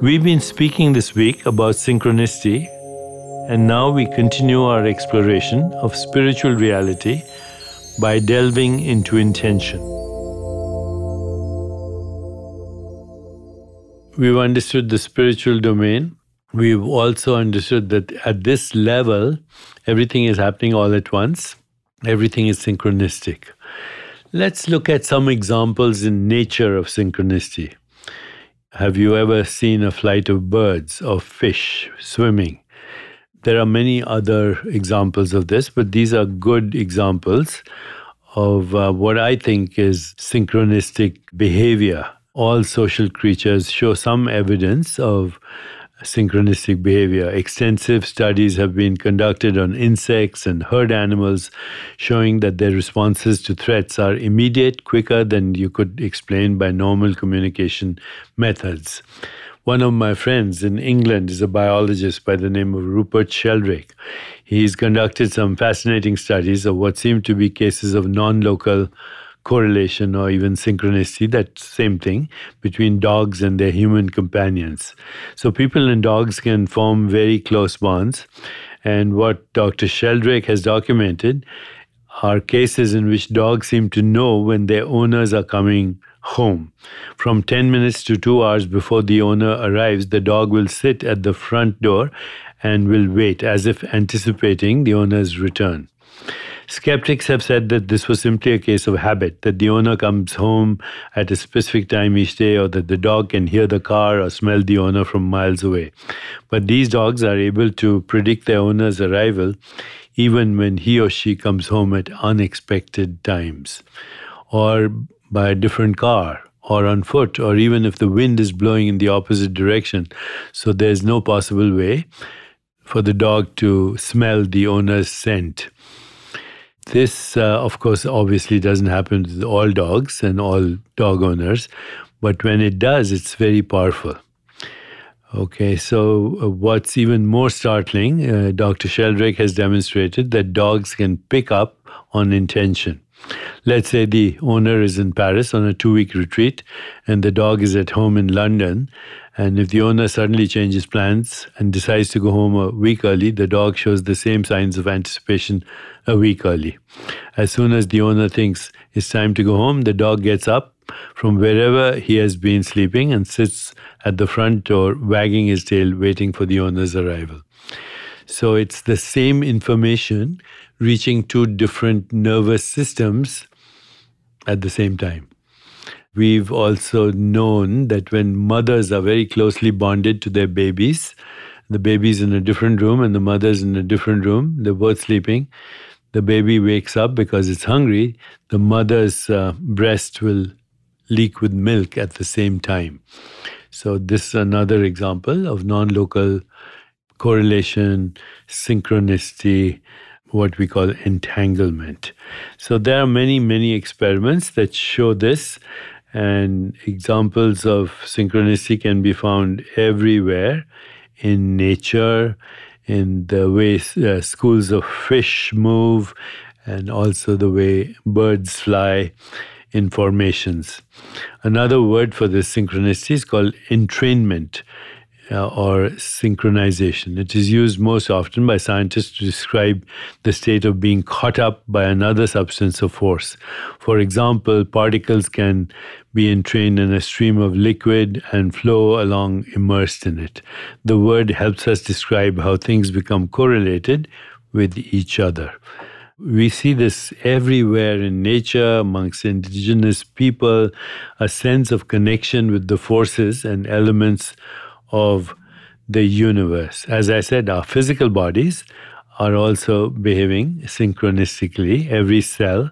We've been speaking this week about synchronicity, and now we continue our exploration of spiritual reality by delving into intention. We've understood the spiritual domain. We've also understood that at this level, everything is happening all at once, everything is synchronistic. Let's look at some examples in nature of synchronicity. Have you ever seen a flight of birds or fish swimming? There are many other examples of this, but these are good examples of uh, what I think is synchronistic behavior. All social creatures show some evidence of synchronistic behavior. Extensive studies have been conducted on insects and herd animals, showing that their responses to threats are immediate, quicker than you could explain by normal communication methods. One of my friends in England is a biologist by the name of Rupert Sheldrake. He's conducted some fascinating studies of what seem to be cases of non local correlation or even synchronicity, that same thing, between dogs and their human companions. So people and dogs can form very close bonds. And what Dr. Sheldrake has documented are cases in which dogs seem to know when their owners are coming home. From 10 minutes to 2 hours before the owner arrives, the dog will sit at the front door and will wait as if anticipating the owner's return. Skeptics have said that this was simply a case of habit, that the owner comes home at a specific time each day, or that the dog can hear the car or smell the owner from miles away. But these dogs are able to predict their owner's arrival even when he or she comes home at unexpected times, or by a different car, or on foot, or even if the wind is blowing in the opposite direction. So there's no possible way for the dog to smell the owner's scent. This, uh, of course, obviously doesn't happen with all dogs and all dog owners, but when it does, it's very powerful. Okay, so uh, what's even more startling, uh, Dr. Sheldrake has demonstrated that dogs can pick up on intention. Let's say the owner is in Paris on a two week retreat and the dog is at home in London. And if the owner suddenly changes plans and decides to go home a week early, the dog shows the same signs of anticipation a week early. As soon as the owner thinks it's time to go home, the dog gets up from wherever he has been sleeping and sits at the front door, wagging his tail, waiting for the owner's arrival. So it's the same information reaching two different nervous systems at the same time. We've also known that when mothers are very closely bonded to their babies, the baby's in a different room and the mother's in a different room, they're both sleeping. The baby wakes up because it's hungry. The mother's uh, breast will leak with milk at the same time. So, this is another example of non local correlation, synchronicity, what we call entanglement. So there are many, many experiments that show this, and examples of synchronicity can be found everywhere in nature, in the way uh, schools of fish move, and also the way birds fly in formations. Another word for this synchronicity is called entrainment uh, or synchronization. It is used most often by scientists to describe the state of being caught up by another substance or force. For example, particles can be entrained in a stream of liquid and flow along immersed in it. The word helps us describe how things become correlated with each other. We see this everywhere in nature, amongst indigenous people, a sense of connection with the forces and elements of the universe. As I said, our physical bodies are also behaving synchronistically. Every cell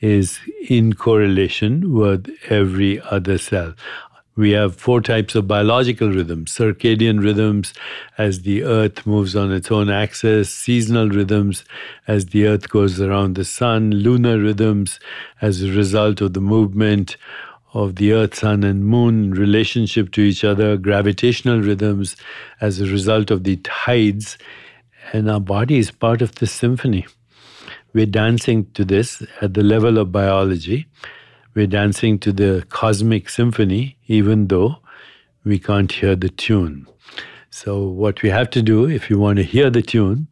is in correlation with every other cell. We have four types of biological rhythms circadian rhythms as the earth moves on its own axis, seasonal rhythms as the earth goes around the sun, lunar rhythms as a result of the movement of the earth, sun, and moon relationship to each other, gravitational rhythms as a result of the tides, and our body is part of this symphony. We're dancing to this at the level of biology. We're dancing to the cosmic symphony, even though we can't hear the tune. So, what we have to do, if you want to hear the tune,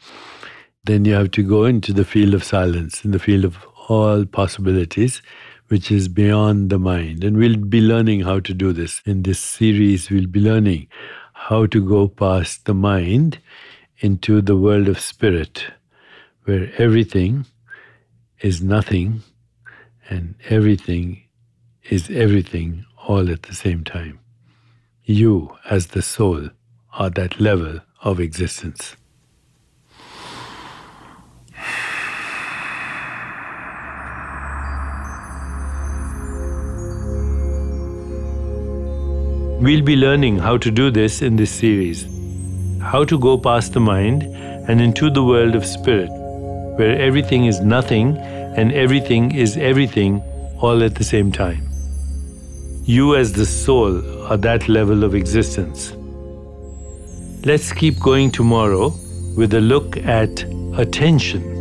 then you have to go into the field of silence, in the field of all possibilities, which is beyond the mind. And we'll be learning how to do this. In this series, we'll be learning how to go past the mind into the world of spirit, where everything is nothing and everything is everything all at the same time. You, as the soul, are that level of existence. We'll be learning how to do this in this series how to go past the mind and into the world of spirit, where everything is nothing and everything is everything all at the same time. You, as the soul, are that level of existence. Let's keep going tomorrow with a look at attention